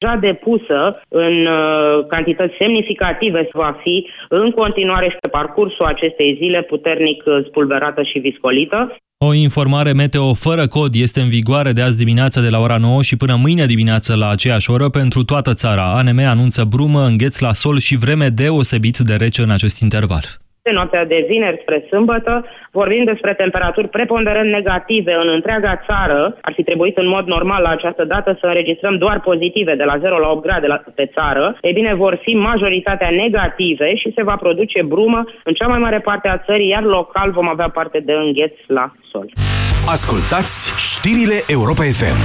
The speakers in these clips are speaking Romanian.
deja depusă în uh, cantități semnificative va fi în continuare și pe parcursul acestei zile puternic uh, spulberată și viscolită. O informare meteo fără cod este în vigoare de azi dimineață de la ora 9 și până mâine dimineață la aceeași oră pentru toată țara. ANM anunță brumă, îngheț la sol și vreme deosebit de rece în acest interval. Pe noaptea de vineri spre sâmbătă vorbim despre temperaturi preponderent negative în întreaga țară. Ar fi trebuit în mod normal la această dată să înregistrăm doar pozitive de la 0 la 8 grade pe țară. Ei bine, vor fi majoritatea negative și se va produce brumă în cea mai mare parte a țării, iar local vom avea parte de îngheț la sol. Ascultați știrile Europa FM.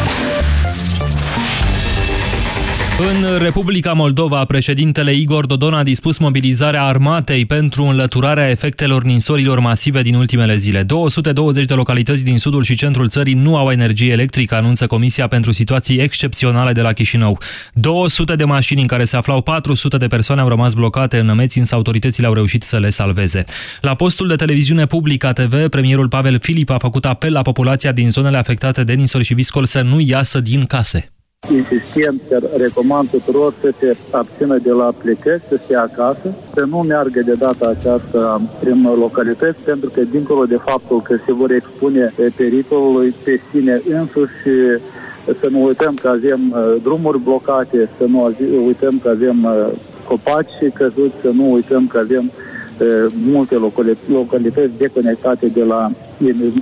În Republica Moldova, președintele Igor Dodon a dispus mobilizarea armatei pentru înlăturarea efectelor ninsorilor masive din ultimele zile. 220 de localități din sudul și centrul țării nu au energie electrică, anunță Comisia pentru Situații Excepționale de la Chișinău. 200 de mașini în care se aflau 400 de persoane au rămas blocate în nămeți, însă autoritățile au reușit să le salveze. La postul de televiziune publică TV, premierul Pavel Filip a făcut apel la populația din zonele afectate de ninsori și viscol să nu iasă din case insistent că recomand tuturor să se abțină de la plecări, să stea acasă, să nu meargă de data aceasta prin localități, pentru că dincolo de faptul că se vor expune pericolului pe sine însuși, să nu uităm că avem uh, drumuri blocate, să nu uităm că avem uh, copaci căzuți, să nu uităm că avem uh, multe localități deconectate de la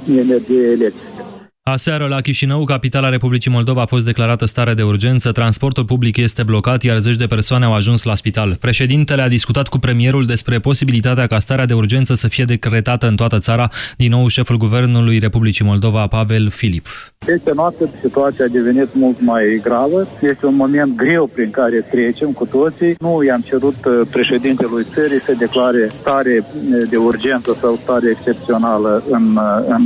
energie electrică. Aseară la Chișinău, capitala Republicii Moldova, a fost declarată stare de urgență, transportul public este blocat, iar zeci de persoane au ajuns la spital. Președintele a discutat cu premierul despre posibilitatea ca starea de urgență să fie decretată în toată țara, din nou șeful Guvernului Republicii Moldova, Pavel Filip. Peste noapte situația a devenit mult mai gravă. Este un moment greu prin care trecem cu toții. Nu i-am cerut uh, președintelui țării să declare stare uh, de urgență sau stare excepțională în, uh, în,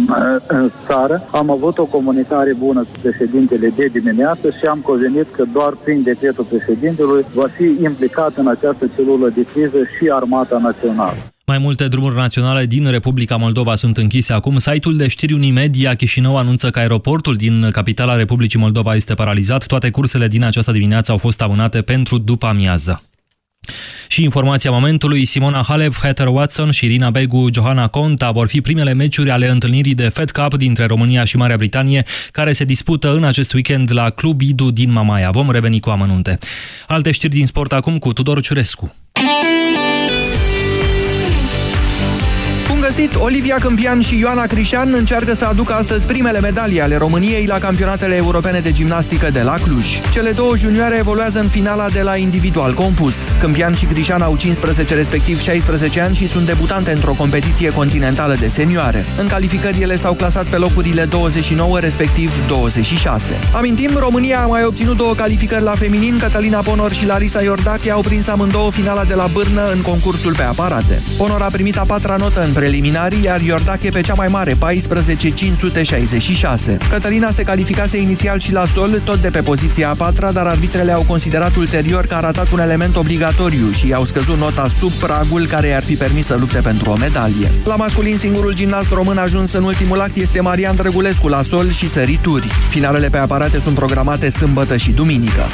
în țară. Am avut o comunicare bună cu președintele de dimineață și am convenit că doar prin decretul președintelui va fi implicat în această celulă de criză și Armata Națională. Mai multe drumuri naționale din Republica Moldova sunt închise acum. Site-ul de știri Unimedia Chișinău anunță că aeroportul din capitala Republicii Moldova este paralizat. Toate cursele din această dimineață au fost amânate pentru după amiază. Și informația momentului, Simona Halep, Heather Watson și Irina Begu, Johanna Conta vor fi primele meciuri ale întâlnirii de Fed Cup dintre România și Marea Britanie, care se dispută în acest weekend la Club Idu din Mamaia. Vom reveni cu amănunte. Alte știri din sport acum cu Tudor Ciurescu. Găsit! Olivia Câmpian și Ioana Crișan încearcă să aducă astăzi primele medalii ale României la campionatele europene de gimnastică de la Cluj. Cele două junioare evoluează în finala de la individual compus. Câmpian și Crișan au 15 respectiv 16 ani și sunt debutante într-o competiție continentală de senioare. În calificări ele s-au clasat pe locurile 29 respectiv 26. Amintim, România a mai obținut două calificări la feminin, Catalina Ponor și Larisa Iordache au prins amândouă finala de la Bârnă în concursul pe aparate. Ponor a primit a patra notă în preliminare preliminarii, iar Iordache pe cea mai mare, 14.566. Cătălina se calificase inițial și la sol, tot de pe poziția a patra, dar arbitrele au considerat ulterior că a ratat un element obligatoriu și i-au scăzut nota sub pragul care i-ar fi permis să lupte pentru o medalie. La masculin, singurul gimnast român ajuns în ultimul act este Marian Drăgulescu la sol și sărituri. Finalele pe aparate sunt programate sâmbătă și duminică.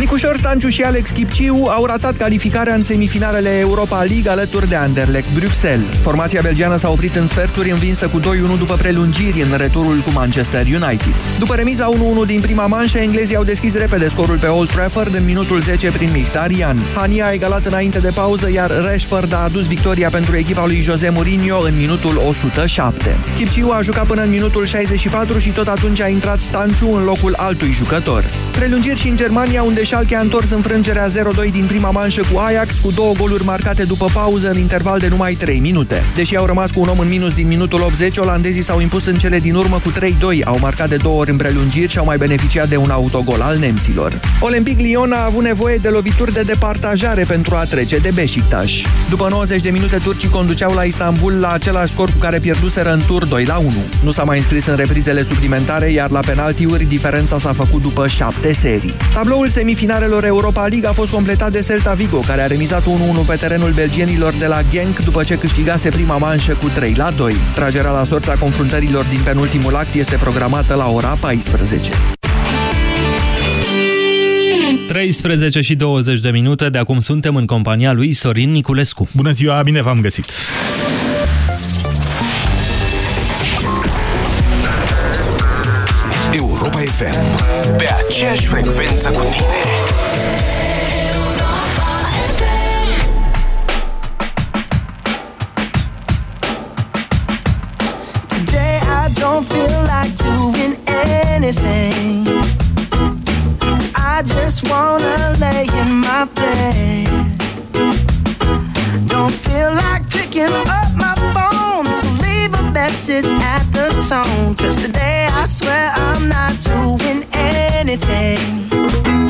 Nicușor Stanciu și Alex Chipciu au ratat calificarea în semifinalele Europa League alături de Anderlecht Bruxelles. Formația belgiană s-a oprit în sferturi învinsă cu 2-1 după prelungiri în returul cu Manchester United. După remiza 1-1 din prima manșă, englezii au deschis repede scorul pe Old Trafford în minutul 10 prin Mkhitaryan. Hania a egalat înainte de pauză, iar Rashford a adus victoria pentru echipa lui Jose Mourinho în minutul 107. Chipciu a jucat până în minutul 64 și tot atunci a intrat Stanciu în locul altui jucător. Prelungiri și în Germania, unde Schalke a întors înfrângerea 0-2 din prima manșă cu Ajax, cu două goluri marcate după pauză în interval de numai 3 minute. Deși au rămas cu un om în minus din minutul 80, olandezii s-au impus în cele din urmă cu 3-2, au marcat de două ori în prelungiri și au mai beneficiat de un autogol al nemților. Olympic Lyon a avut nevoie de lovituri de departajare pentru a trece de Beşiktaş. După 90 de minute, turcii conduceau la Istanbul la același scor cu care pierduseră în tur 2 1. Nu s-a mai înscris în reprizele suplimentare, iar la penaltiuri diferența s-a făcut după 7 serii. Tabloul semifinal finalelor Europa League a fost completat de Celta Vigo, care a remizat 1-1 pe terenul belgienilor de la Genk după ce câștigase prima manșă cu 3 la 2. Tragerea la sorța confruntărilor din penultimul act este programată la ora 14. 13 și 20 de minute, de acum suntem în compania lui Sorin Niculescu. Bună ziua, bine v-am găsit! FM, pe aceeași frecvență cu tine. Today I don't feel like doing anything. I just wanna lay in my bed. Don't feel like picking up message at the tone. Cause today I swear I'm not doing anything.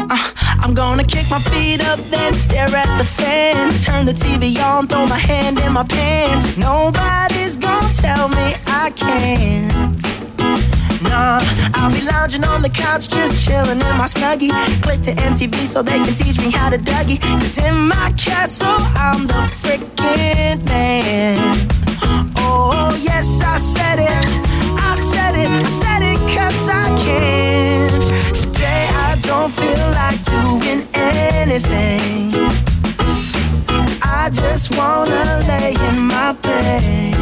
Uh, I'm gonna kick my feet up, then stare at the fan. Turn the TV on, throw my hand in my pants. Nobody's gonna tell me I can't. Nah, I'll be lounging on the couch, just chilling in my snuggie. Click to MTV so they can teach me how to Dougie. Cause in my castle, I'm the freaking man. Oh, yes, I said it. I said it. Said I can. Today I don't feel like doing anything. I just wanna lay in my bed.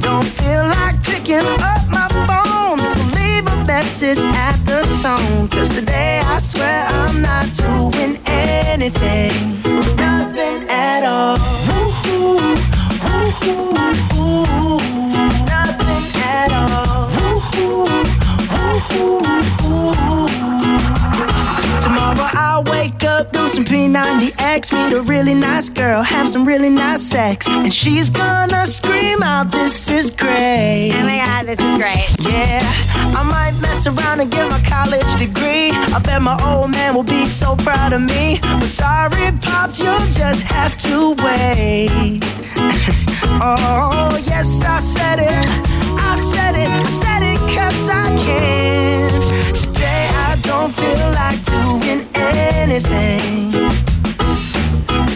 Don't feel like picking up my phone, so leave a message at the tone. Cause today I swear I'm not doing anything, nothing at all. Woo-hoo, woo-hoo. Nothing at all. Woo-hoo, woo-hoo. Tomorrow I'll wake up, do some P90X, meet a really nice girl, have some really nice sex, and she's gonna scream out, "This is great!" Oh my god, this is great. Yeah, I might mess around and get my college degree. I bet my old man will be so proud of me. But sorry, pops, you'll just have to wait. Oh, yes, I said it. I said it. I said it cause I can. Today I don't feel like doing anything.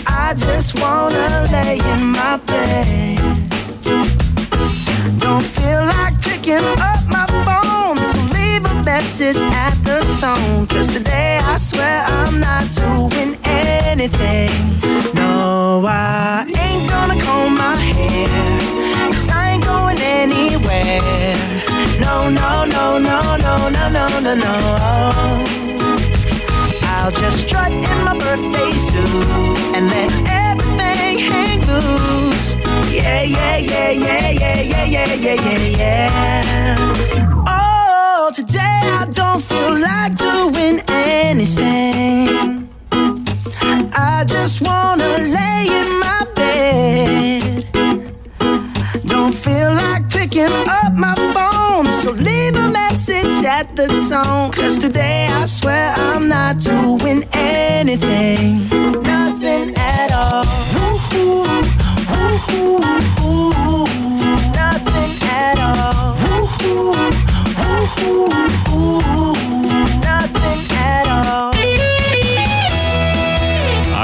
I just wanna lay in my bed. Don't feel like picking up my phone, so leave a message at the tone. Cause today I swear I'm not doing anything. No, I gonna comb my hair, cause I ain't going anywhere. No, no, no, no, no, no, no, no, no. I'll just strut in my birthday suit and let everything hang loose. Yeah, yeah, yeah, yeah, yeah, yeah, yeah, yeah, yeah, yeah. Oh, today I don't feel like doing anything. I just wanna at the tone. Cause today I swear I'm not doing anything, nothing at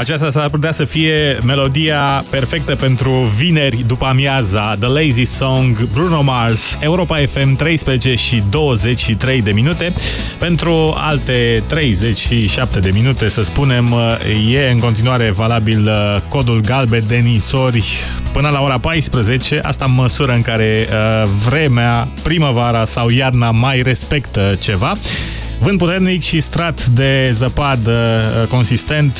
Aceasta s-ar putea să fie melodia perfectă pentru vineri după amiaza The Lazy Song, Bruno Mars, Europa FM 13 și 23 de minute. Pentru alte 37 de minute, să spunem, e în continuare valabil uh, codul galben de nisori până la ora 14. Asta în măsură în care uh, vremea, primăvara sau iarna mai respectă ceva. Vânt puternic și strat de zăpadă uh, consistent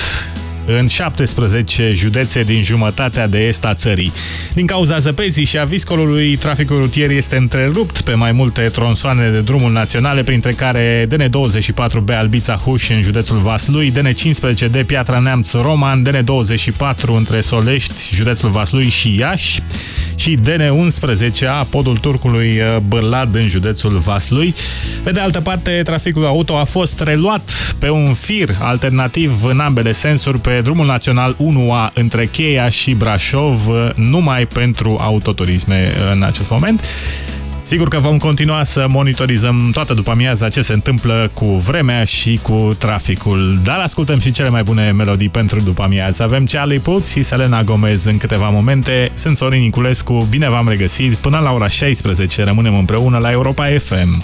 în 17 județe din jumătatea de est a țării. Din cauza zăpezii și a viscolului, traficul rutier este întrerupt pe mai multe tronsoane de drumul naționale, printre care DN24B Albița-Huș în județul Vaslui, DN15D Piatra Neamț-Roman, DN24 între Solești, județul Vaslui și Iași și DN11A Podul Turcului Bârlad în județul Vaslui. Pe de altă parte, traficul auto a fost reluat pe un fir alternativ în ambele sensuri pe drumul național 1A între Cheia și Brașov, numai pentru autoturisme în acest moment. Sigur că vom continua să monitorizăm toată după amiaza ce se întâmplă cu vremea și cu traficul. Dar ascultăm și cele mai bune melodii pentru după amiază. Avem Charlie Puth și Selena Gomez în câteva momente. Sunt Sorin Niculescu, bine v-am regăsit. Până la ora 16 rămânem împreună la Europa FM.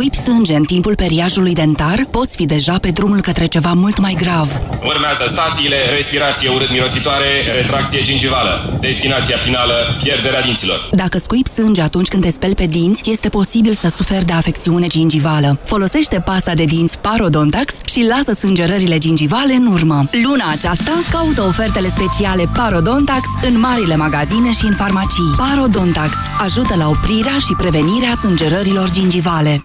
Scuipi sânge în timpul periajului dentar, poți fi deja pe drumul către ceva mult mai grav. Urmează stațiile, respirație urât-mirositoare, retracție gingivală. Destinația finală, pierderea dinților. Dacă scuipi sânge atunci când te speli pe dinți, este posibil să suferi de afecțiune gingivală. Folosește pasta de dinți Parodontax și lasă sângerările gingivale în urmă. Luna aceasta, caută ofertele speciale Parodontax în marile magazine și în farmacii. Parodontax ajută la oprirea și prevenirea sângerărilor gingivale.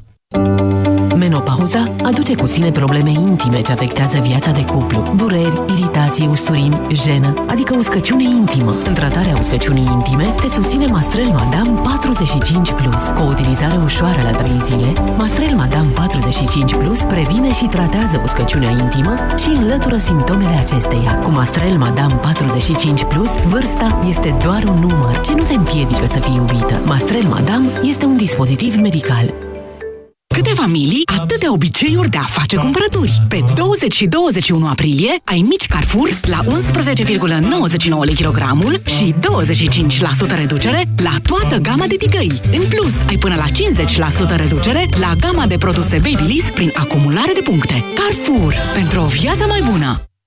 Menopauza aduce cu sine probleme intime ce afectează viața de cuplu. Dureri, iritații, usturimi, jenă, adică uscăciune intimă. În tratarea uscăciunii intime te susține Mastrel Madame 45+. Plus. Cu o utilizare ușoară la 3 zile, Mastrel Madame 45+, Plus previne și tratează uscăciunea intimă și înlătură simptomele acesteia. Cu Mastrel Madame 45+, Plus, vârsta este doar un număr ce nu te împiedică să fii iubită. Mastrel Madame este un dispozitiv medical. Câte familii, atâtea obiceiuri de a face cumpărături. Pe 20 și 21 aprilie ai mici Carrefour la 11,99 lei kilogramul și 25% reducere la toată gama de ticăi. În plus, ai până la 50% reducere la gama de produse Babyliss prin acumulare de puncte. Carrefour. Pentru o viață mai bună!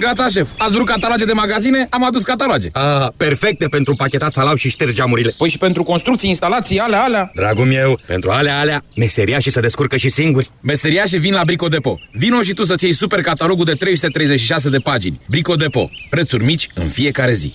Gata, șef. Ați vrut cataloge de magazine? Am adus cataloge. Ah, perfecte pentru pachetat salam și ștergi geamurile. Păi și pentru construcții, instalații, alea, alea. Dragul meu, pentru alea, alea, meseriașii se descurcă și singuri. Meseriașii vin la Brico Depo. Vino și tu să-ți iei super catalogul de 336 de pagini. Brico Depo. Prețuri mici în fiecare zi.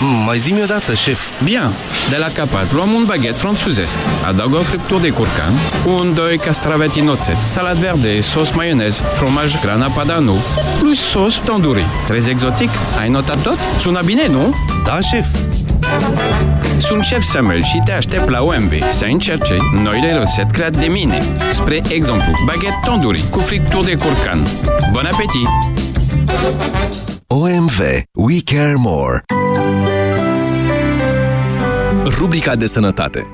Mm, mai zi-mi odată, șef. Bien. De la capat luăm un baghet franțuzesc. Adaug o friptură de curcan, un, doi castraveti în oțet, salat verde, sos maionez, fromaj grana padano, plus sos tandoori. Trez exotic? Ai notat tot? Sună bine, nu? Da, șef. Sunt șef Samuel și te aștept la OMV să încerce noile rețete create de mine. Spre exemplu, baghet tandoori cu friptură de curcan. Bon appetit! OMV. We care more. Rubrica de sănătate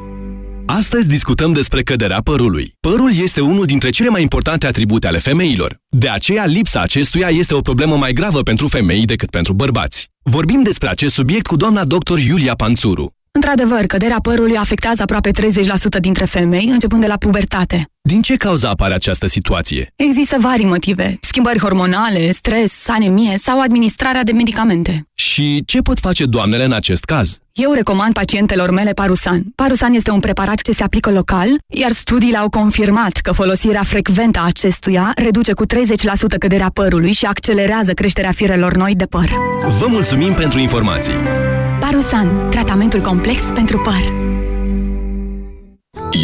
Astăzi discutăm despre căderea părului. Părul este unul dintre cele mai importante atribute ale femeilor. De aceea, lipsa acestuia este o problemă mai gravă pentru femei decât pentru bărbați. Vorbim despre acest subiect cu doamna dr. Iulia Panțuru. Într-adevăr, căderea părului afectează aproape 30% dintre femei, începând de la pubertate. Din ce cauza apare această situație? Există vari motive. Schimbări hormonale, stres, anemie sau administrarea de medicamente. Și ce pot face doamnele în acest caz? Eu recomand pacientelor mele Parusan. Parusan este un preparat ce se aplică local, iar studiile au confirmat că folosirea frecventă a acestuia reduce cu 30% căderea părului și accelerează creșterea firelor noi de păr. Vă mulțumim pentru informații! Parusan, tratamentul complex pentru păr.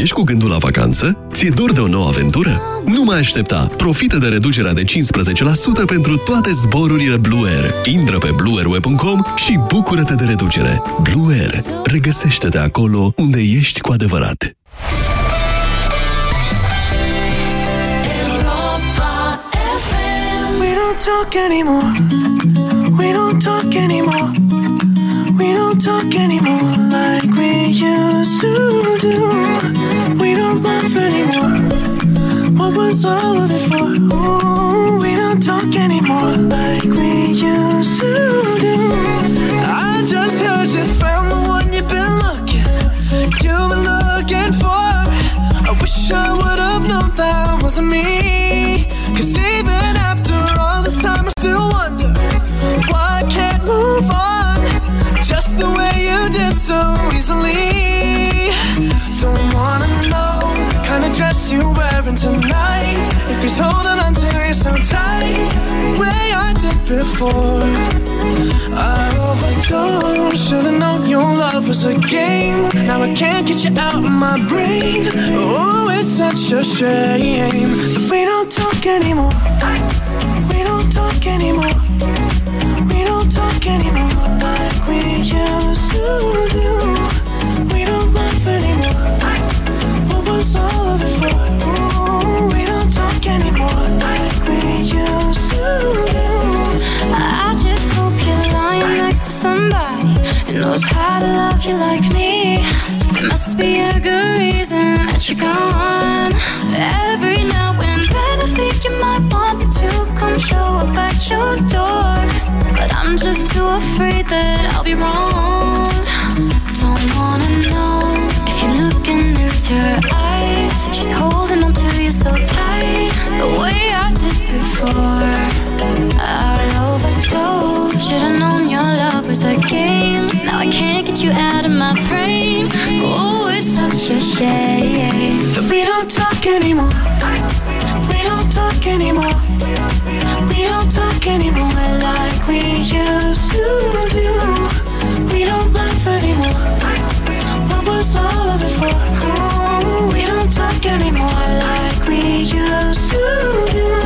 Ești cu gândul la vacanță? Ți-e dor de o nouă aventură? Nu mai aștepta! Profită de reducerea de 15% pentru toate zborurile Blue Air. Intră pe blueairweb.com și bucură-te de reducere. Blue Air. Regăsește-te acolo unde ești cu adevărat. We don't talk anymore. We don't talk anymore. We don't talk anymore like we used to do. We don't laugh anymore. What was all of it for? Ooh, we don't talk anymore like we used to do. I just heard you found the one you've been looking, you've been looking for. I wish I would have known that wasn't me. Cause if so easily. Don't wanna know kind of dress you're wearing tonight. If he's holding on to you so tight, the way I did before. I overdosed. Should've known your love was a game. Now I can't get you out of my brain. Oh, it's such a shame that we don't talk anymore. We don't talk anymore. We don't talk anymore like we used to do. We don't laugh anymore. What was all of it for? Ooh, we don't talk anymore like we used to do. I just hope you're lying next to somebody who knows how to love you like me. There must be a good reason that you're gone. Every now and then I think you might want me to come show up at your door. But I'm just too afraid that I'll be wrong. Don't wanna know if you're looking into her eyes. If she's holding on to you so tight, the way I did before. I overdosed. Should've known your love was a game. Now I can't get you out of my brain. Oh, it's such a shame that we don't talk anymore. We don't talk anymore. We don't talk anymore like we used to do. We don't laugh anymore. What was all of it for? Oh, we don't talk anymore like we used to do.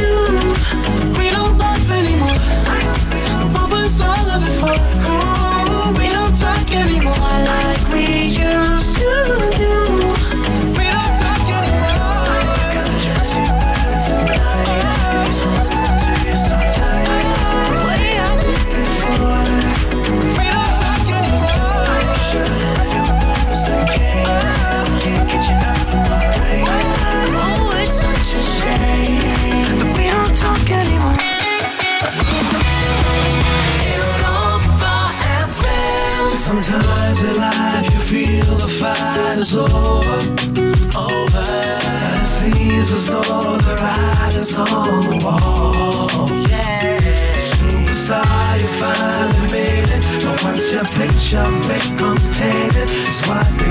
Sometimes in life you feel the fight is over, over. And it seems as though the writing's on the wall. Yeah, superstar, you finally made it. But once your picture becomes tainted, it's what they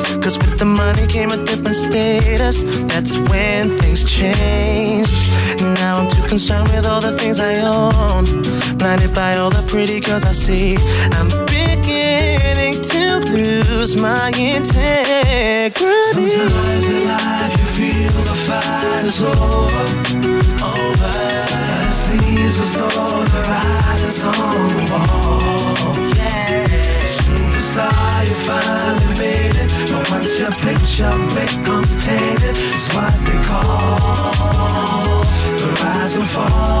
Cause with the money came a different status. That's when things changed. Now I'm too concerned with all the things I own. Blinded by all the pretty girls I see. I'm beginning to lose my integrity. Sometimes in life you feel the fight is over, over. And it seems as though the writing's on the wall. Yeah, superstar, you finally made it. But once your picture becomes tainted, it's what they call the rise and fall.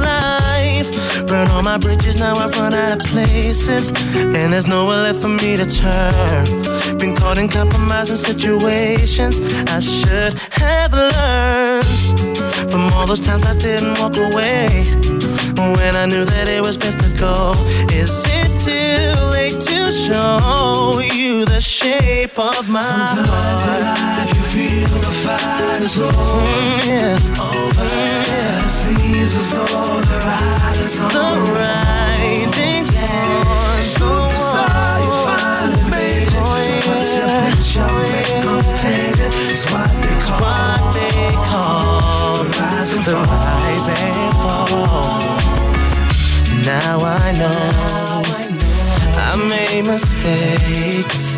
Burn all my bridges, now I've run out of places. And there's nowhere left for me to turn. Been caught in compromising situations I should have learned from all those times I didn't walk away when I knew that it was best to go. Is it too late to show you the shape of my Sometimes heart? In life you feel the fight is over. Mm, yeah. Over. Yeah. It seems as though the ride is on. The writing's on the Superstar, you made it. But your picture becomes tainted. It's what they call. what they call The rise and the fall. rise and fall. Now I know I made mistakes.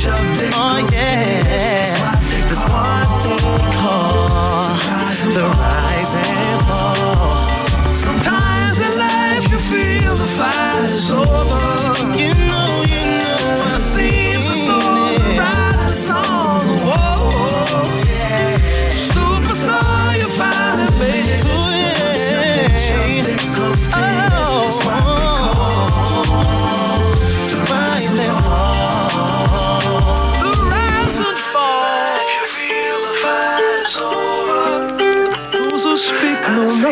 Oh yeah, that's what they call the rise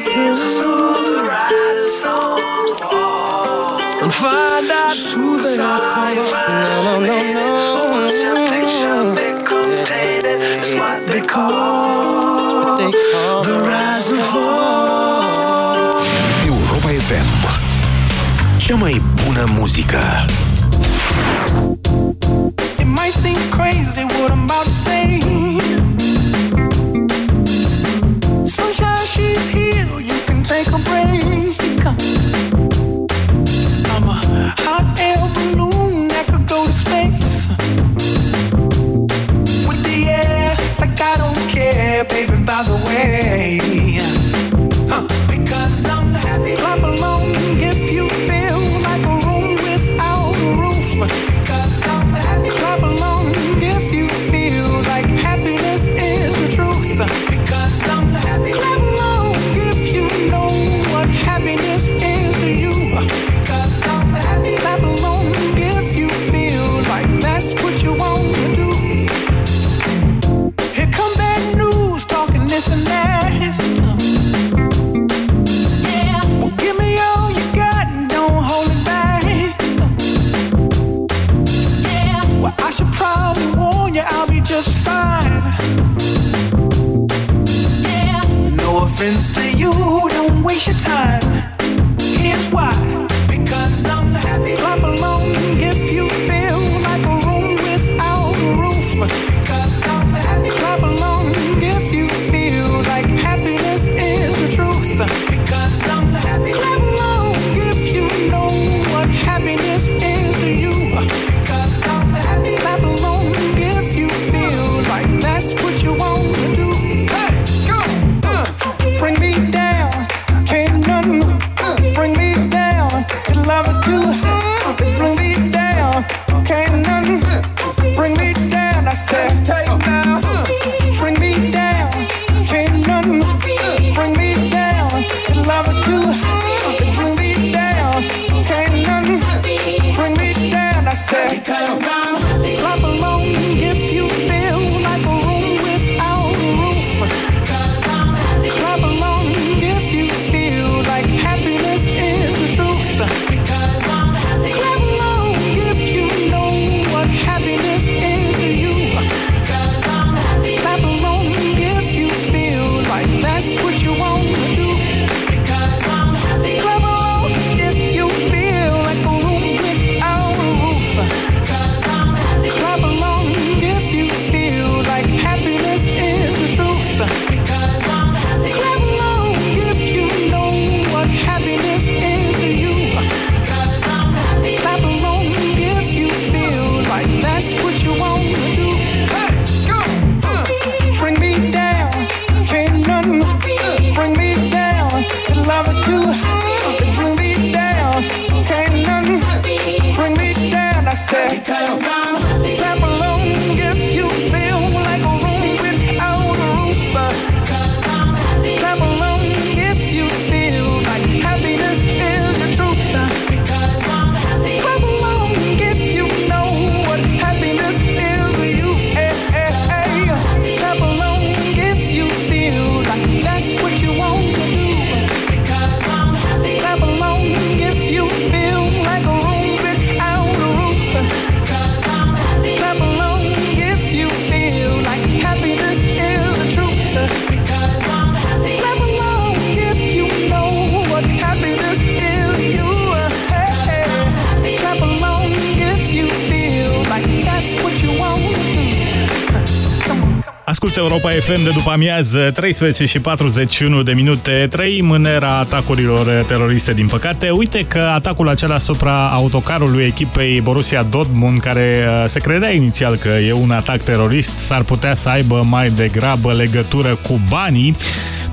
speak know nothing. The ride is on the wall. And find out who they are. No, no, no, no. Once your picture becomes tainted, it's what they call, They call the rise and fall. Europa FM Cea mai bună muzică It might seem crazy what I'm about to say. by the way. Europa FM de după amiază, 13 și 41 de minute, trăim în era atacurilor teroriste, din păcate. Uite că atacul acela asupra autocarului echipei Borussia Dortmund, care uh, se credea inițial că e un atac terorist, s-ar putea să aibă mai degrabă legătură cu banii.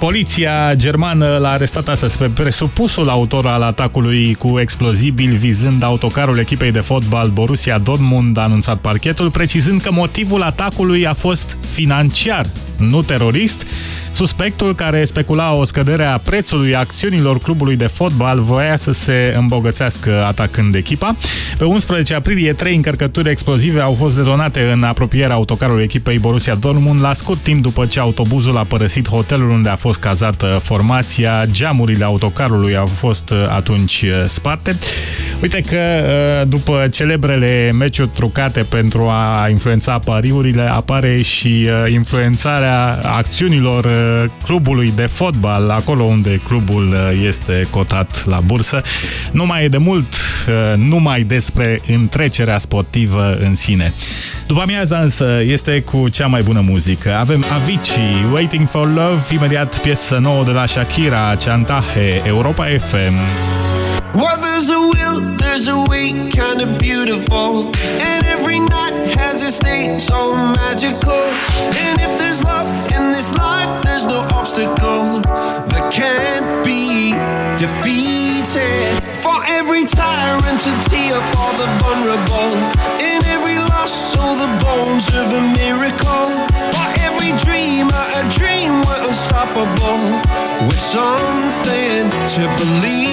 Poliția germană l-a arestat astăzi pe presupusul autor al atacului cu explozibil vizând autocarul echipei de fotbal Borussia Dortmund, a anunțat parchetul, precizând că motivul atacului a fost financiar, nu terorist. Suspectul care specula o scădere a prețului acțiunilor clubului de fotbal voia să se îmbogățească atacând echipa. Pe 11 aprilie, trei încărcături explozive au fost detonate în apropierea autocarului echipei Borussia Dortmund la scurt timp după ce autobuzul a părăsit hotelul unde a fost cazată formația. Geamurile autocarului au fost atunci sparte. Uite că după celebrele meciuri trucate pentru a influența pariurile, apare și influențarea acțiunilor clubului de fotbal, acolo unde clubul este cotat la bursă. Nu mai e de mult numai despre întrecerea sportivă în sine. După amiaza însă este cu cea mai bună muzică. Avem Avicii, Waiting for Love, imediat piesă nouă de la Shakira, Chantaje, Europa FM. Well, there's a will, there's a way, kind of beautiful. And every night has its day, so magical. And if there's love in this life, there's no obstacle that can't be defeated. For every tyrant, a tear for the vulnerable. In every loss, all the bones of a miracle. For every dreamer, a dream we're unstoppable. With something to believe.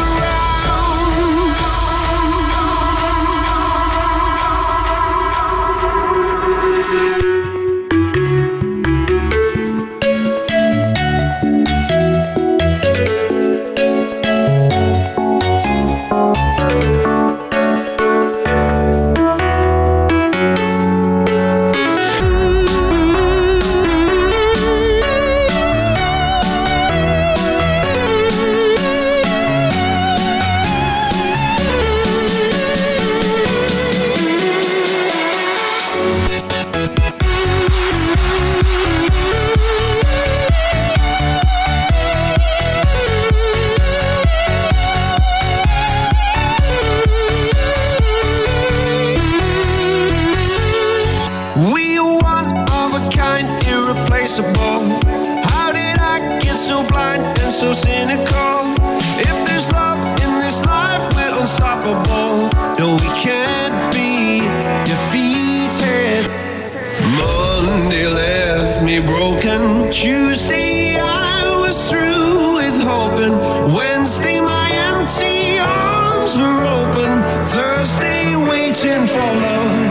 We are one of a kind, irreplaceable. How did I get so blind and so cynical? If there's love in this life, we're unstoppable. No, we can't be defeated. Monday left me broken. Tuesday I was through with hoping. Wednesday my empty arms were open. Thursday waiting for love,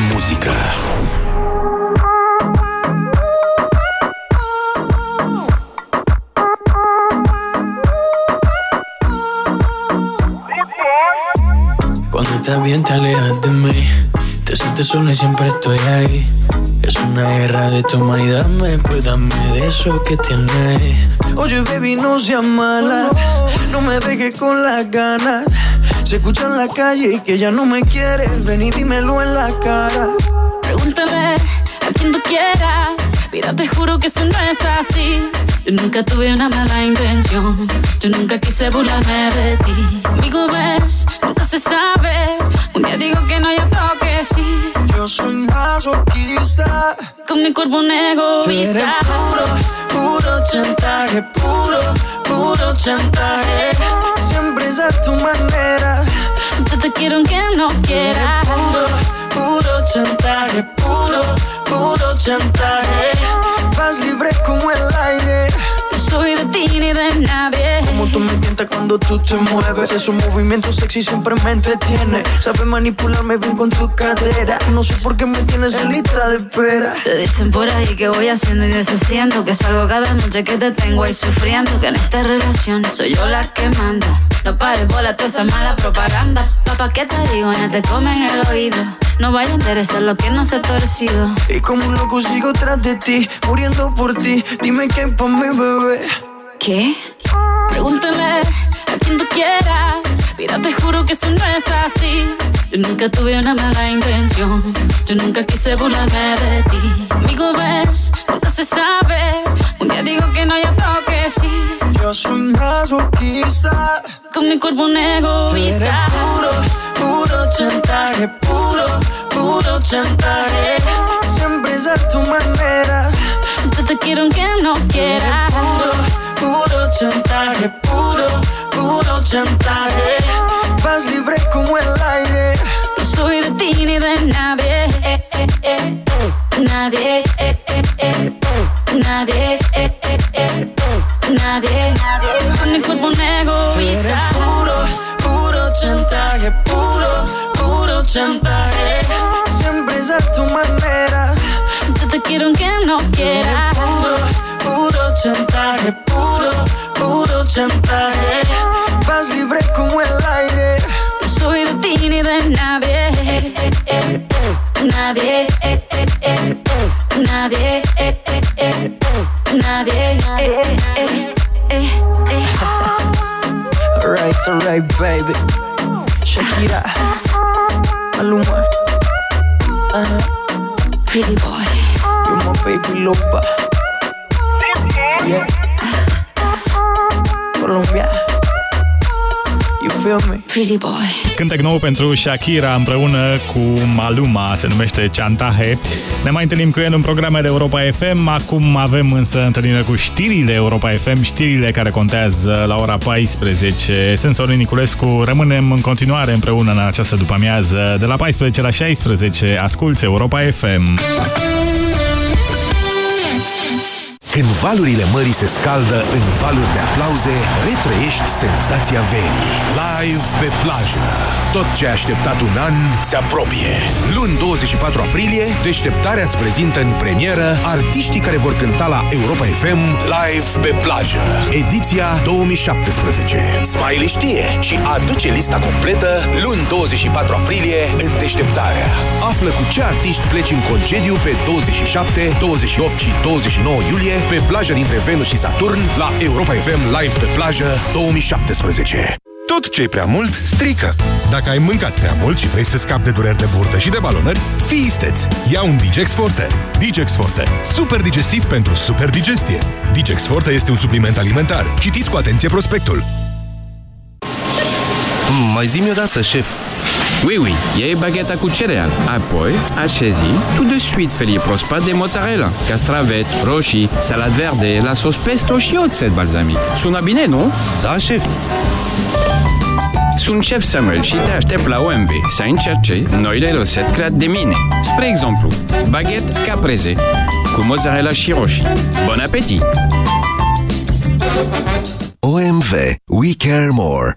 música. Cuando estás bien te alejas de mí, te sientes sola y siempre estoy ahí. Es una guerra de toma y dame, pues dame de eso que tienes. Oye baby no seas mala, no me dejes con las ganas. Se escucha en la calle y que ya no me quieres. Ven y dímelo en la cara. Pregúntale a quien tú quieras. Mira, te juro que eso no es así. Yo nunca tuve una mala intención. Yo nunca quise burlarme de ti. Conmigo ves, nunca se sabe. Un día digo que no, y otro que sí. Yo soy masoquista. Con mi cuerpo un Tú eres egoísta. puro, puro chantaje, puro, puro chantaje. Siempre es a tu manera. Yo te quiero aunque no quieras. Puro, puro chantaje, puro, puro chantaje. Vas libre como el aire. Soy de ti ni de nadie. Como tú me tientas cuando tú te mueves. Esos movimientos sexy siempre me entretiene. Sabes manipularme bien con tu cadera. No sé por qué me tienes en lista de espera. Te dicen por ahí que voy haciendo y deshaciendo Que salgo cada noche que te tengo ahí sufriendo Que en esta relación soy yo la que manda No pares bola toda esa mala propaganda Papá, ¿qué te digo? No te comen el oído No vaya a interesar lo que no se ha torcido. Y como un loco sigo tras de ti, muriendo por ti. Dime qué pa' mi bebé. ¿Qué? Pregúntale a quien tú quieras. Mira, te juro que eso no es así. Yo nunca tuve una mala intención. Yo nunca quise burlarme de ti. Conmigo ves, nunca se sabe. Un día digo que no, y otro que sí. Yo soy masoquista. Con mi cuerpo un Tú eres egoísta. puro, puro chantaje, puro, puro chantaje. Siempre es a tu manera. Yo te quiero aunque no quieras Puro, puro chantaje, puro, puro chantaje. Vas libre como el aire. No soy de ti ni de nadie eh, eh, eh. Nadie eh, eh, eh. Nadie eh, eh, eh. Nadie chantaje. Siempre es a tu manera. Yo te quiero aunque no quieras Puro, puro chantaje, puro, puro chantaje. Vas libre como el aire. No soy de ti ni de nadie eh, eh, eh. Nadie eh, eh, eh. Nadie. Nadie eh, eh, eh. Eh, eh. Alright, alright, baby. My baby loba. Yeah, Colombia. You feel me? Pretty boy Cântec nou pentru Shakira împreună cu Maluma, se numește Chantaje. Ne mai întâlnim cu el în programele Europa FM. Acum avem însă întâlnire cu știrile Europa FM, știrile care contează la ora 14. Sunt Sorin Niculescu. Rămânem în continuare împreună în această după-amiază. De la 14 la 16 asculți Europa FM. Când valurile mării se scaldă în valuri de aplauze, retrăiești senzația verii. Live pe plajă. Tot ce ai așteptat un an se apropie. Luni 24 aprilie, Deșteptarea îți prezintă în premieră artiștii care vor cânta la Europa FM Live pe plajă. Ediția 2017. Smiley știe și aduce lista completă luni 24 aprilie în Deșteptarea. Află cu ce artiști pleci în concediu pe 27, 28 și 29 iulie pe plaja dintre Venus și Saturn la Europa FM Live pe plajă 2017. Tot ce e prea mult, strică. Dacă ai mâncat prea mult și vrei să scapi de dureri de burtă și de balonări, fii isteț. Ia un Digex Forte. Digex Forte. Super digestiv pentru super digestie. Digex Forte este un supliment alimentar. Citiți cu atenție prospectul. Mm, mai zi-mi odată, șef. Oui, oui, iei bagheta cu cereal. Apoi, așezi tout de suite felie prospat de mozzarella, castraveți, roșii, salad verde, la sos pesto și oțet balsamic. Sună bine, nu? Da, șef. Sunt șef Samuel și te aștept la OMV să încerce noile rețete create de mine. Spre exemplu, baguette caprese cu mozzarella și roșii. Bon appétit! OMV. We care more.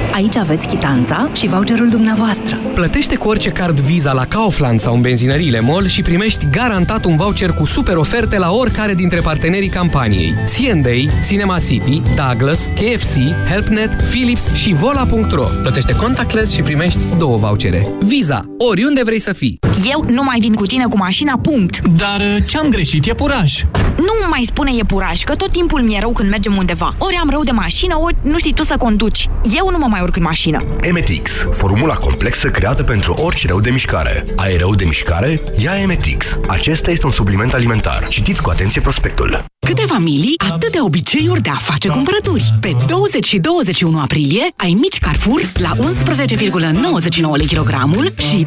Aici aveți chitanța și voucherul dumneavoastră. Plătește cu orice card Visa la Kaufland sau în benzinăriile MOL și primești garantat un voucher cu super oferte la oricare dintre partenerii campaniei. C&A, Cinema City, Douglas, KFC, HelpNet, Philips și Vola.ro. Plătește contactless și primești două vouchere. Visa, oriunde vrei să fii. Eu nu mai vin cu tine cu mașina, punct. Dar uh, ce-am greșit e puraj. Nu mai spune e puraj, că tot timpul mi-e rău când mergem undeva. Ori am rău de mașină, ori nu știi tu să conduci. Eu nu mă mai urc în mașină. Emetix, formula complexă creată pentru orice rău de mișcare. Ai rău de mișcare? Ia Emetix. Acesta este un supliment alimentar. Citiți cu atenție prospectul. Câte familii, atâtea obiceiuri de a face cumpărături. Pe 20 și 21 aprilie ai mici Carrefour la 11,99 lei kilogramul și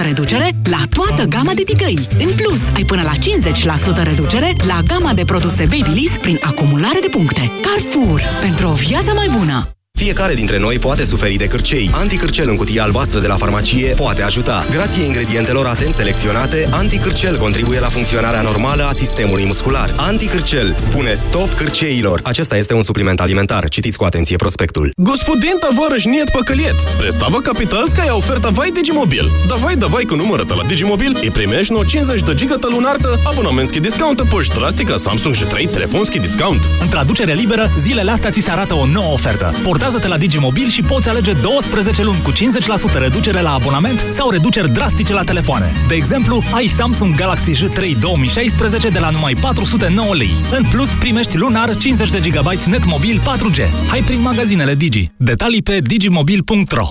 25% reducere la toată gama de ticăi. În plus, ai până la 50% reducere la gama de produse Babyliss prin acumulare de puncte. Carrefour, pentru o viață mai bună! Fiecare dintre noi poate suferi de cârcei. Anticârcel în cutia albastră de la farmacie poate ajuta. Grație ingredientelor atent selecționate, Anticârcel contribuie la funcționarea normală a sistemului muscular. Anticârcel spune stop cârceilor. Acesta este un supliment alimentar. Citiți cu atenție prospectul. Господин товарищ нет поколет. Представа капитальская оферта Вай Digimobil. Давай, давай cu numărătă la Digimobil и primești no 50 de giga lunartă, abonamentski discount, poși drastica Samsung și 3 telefonski discount. În traducere liberă, zilele astea ți se arată o nouă ofertă. Portează-te la Digimobil și poți alege 12 luni cu 50% reducere la abonament sau reduceri drastice la telefoane. De exemplu, ai Samsung Galaxy J3 2016 de la numai 409 lei. În plus, primești lunar 50 de GB net mobil 4G. Hai prin magazinele Digi. Detalii pe digimobil.ro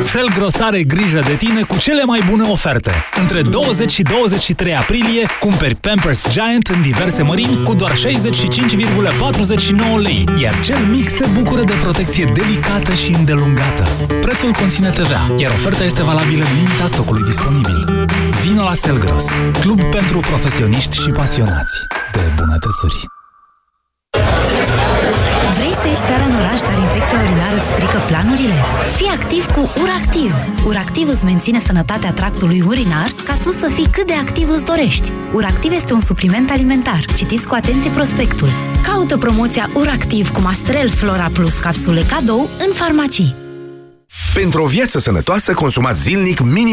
Selgros are grijă de tine cu cele mai bune oferte. Între 20 și 23 aprilie cumperi Pampers Giant în diverse mărimi cu doar 65,49 lei, iar cel mic se bucură de protecție delicată și îndelungată. Prețul conține TVA, iar oferta este valabilă în limita stocului disponibil. Vino la Selgros, club pentru profesioniști și pasionați de bunătățuri. Vrei să ieși seara în oraș, dar infecția urinară îți strică planurile? Fii activ cu URACTIV! URACTIV îți menține sănătatea tractului urinar ca tu să fii cât de activ îți dorești. URACTIV este un supliment alimentar. Citiți cu atenție prospectul. Caută promoția URACTIV cu Mastrel Flora Plus capsule cadou în farmacii. Pentru o viață sănătoasă, consumați zilnic minim